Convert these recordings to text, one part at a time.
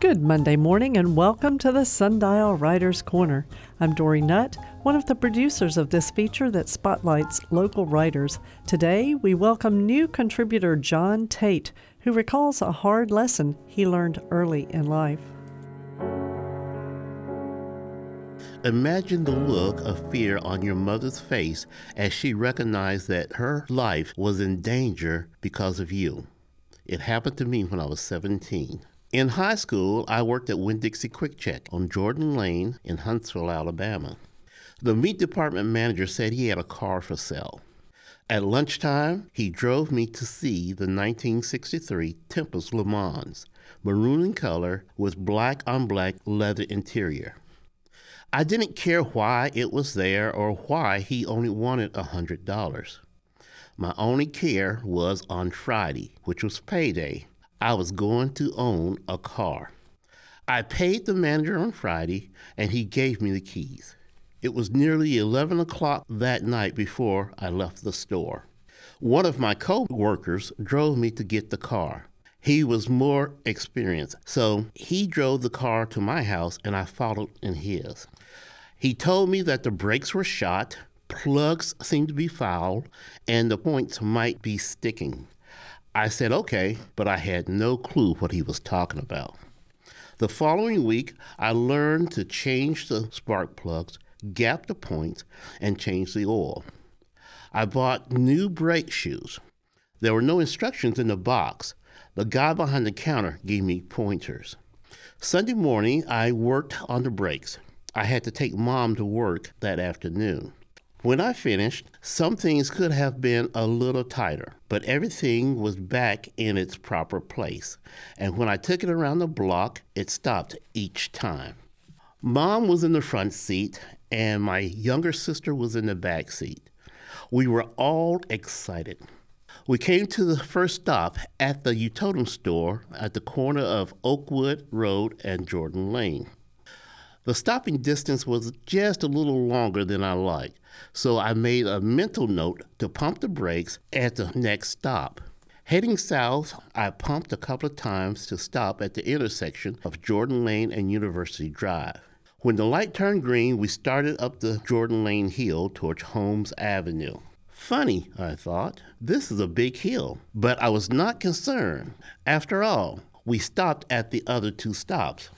Good Monday morning and welcome to the Sundial Writers Corner. I'm Dory Nutt, one of the producers of this feature that spotlights local writers. Today, we welcome new contributor John Tate, who recalls a hard lesson he learned early in life. Imagine the look of fear on your mother's face as she recognized that her life was in danger because of you. It happened to me when I was 17. In high school, I worked at Winn Dixie Quick Check on Jordan Lane in Huntsville, Alabama. The meat department manager said he had a car for sale. At lunchtime, he drove me to see the 1963 Tempest Le Mans, maroon in color with black on black leather interior. I didn't care why it was there or why he only wanted a $100. My only care was on Friday, which was payday, I was going to own a car. I paid the manager on Friday and he gave me the keys. It was nearly 11 o'clock that night before I left the store. One of my co workers drove me to get the car. He was more experienced, so he drove the car to my house and I followed in his. He told me that the brakes were shot, plugs seemed to be foul, and the points might be sticking. I said, okay, but I had no clue what he was talking about. The following week, I learned to change the spark plugs, gap the points, and change the oil. I bought new brake shoes. There were no instructions in the box. The guy behind the counter gave me pointers. Sunday morning, I worked on the brakes. I had to take mom to work that afternoon. When I finished, some things could have been a little tighter, but everything was back in its proper place. And when I took it around the block, it stopped each time. Mom was in the front seat, and my younger sister was in the back seat. We were all excited. We came to the first stop at the Utotem store at the corner of Oakwood Road and Jordan Lane. The stopping distance was just a little longer than I liked, so I made a mental note to pump the brakes at the next stop. Heading south, I pumped a couple of times to stop at the intersection of Jordan Lane and University Drive. When the light turned green, we started up the Jordan Lane hill towards Holmes Avenue. Funny, I thought. This is a big hill. But I was not concerned. After all, we stopped at the other two stops.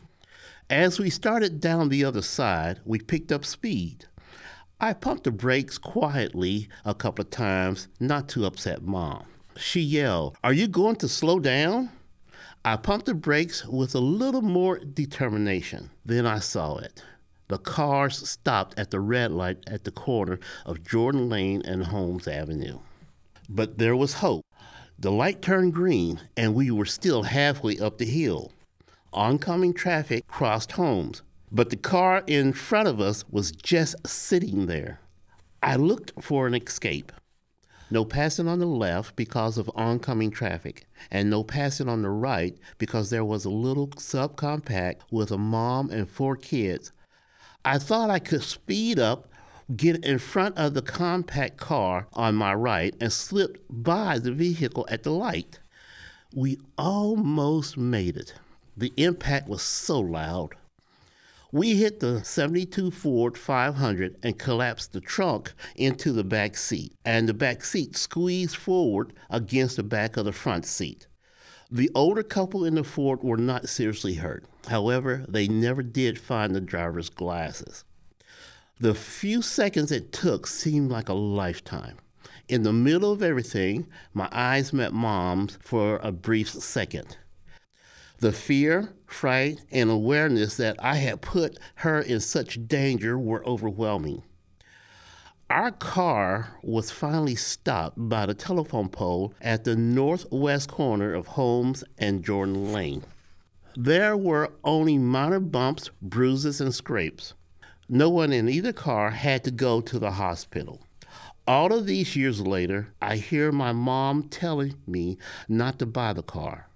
As we started down the other side, we picked up speed. I pumped the brakes quietly a couple of times, not to upset Mom. She yelled, Are you going to slow down? I pumped the brakes with a little more determination. Then I saw it. The cars stopped at the red light at the corner of Jordan Lane and Holmes Avenue. But there was hope. The light turned green, and we were still halfway up the hill oncoming traffic crossed Holmes, but the car in front of us was just sitting there. I looked for an escape. No passing on the left because of oncoming traffic, and no passing on the right because there was a little subcompact with a mom and four kids. I thought I could speed up, get in front of the compact car on my right, and slip by the vehicle at the light. We almost made it. The impact was so loud. We hit the 72 Ford 500 and collapsed the trunk into the back seat, and the back seat squeezed forward against the back of the front seat. The older couple in the Ford were not seriously hurt. However, they never did find the driver's glasses. The few seconds it took seemed like a lifetime. In the middle of everything, my eyes met Mom's for a brief second. The fear, fright, and awareness that I had put her in such danger were overwhelming. Our car was finally stopped by the telephone pole at the northwest corner of Holmes and Jordan Lane. There were only minor bumps, bruises, and scrapes. No one in either car had to go to the hospital. All of these years later, I hear my mom telling me not to buy the car.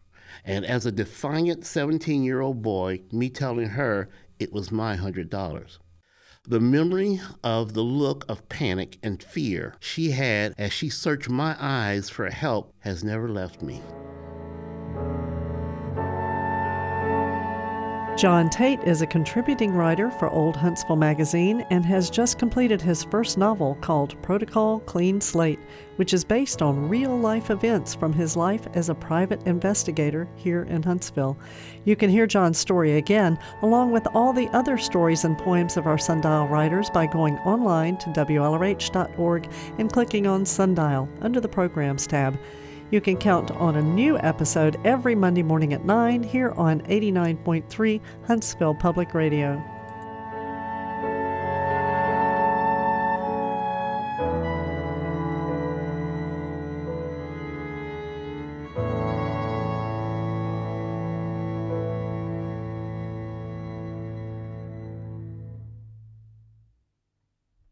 And as a defiant 17 year old boy, me telling her it was my $100. The memory of the look of panic and fear she had as she searched my eyes for help has never left me. John Tate is a contributing writer for Old Huntsville magazine and has just completed his first novel called Protocol Clean Slate, which is based on real life events from his life as a private investigator here in Huntsville. You can hear John's story again, along with all the other stories and poems of our Sundial writers, by going online to WLRH.org and clicking on Sundial under the Programs tab. You can count on a new episode every Monday morning at 9 here on 89.3 Huntsville Public Radio.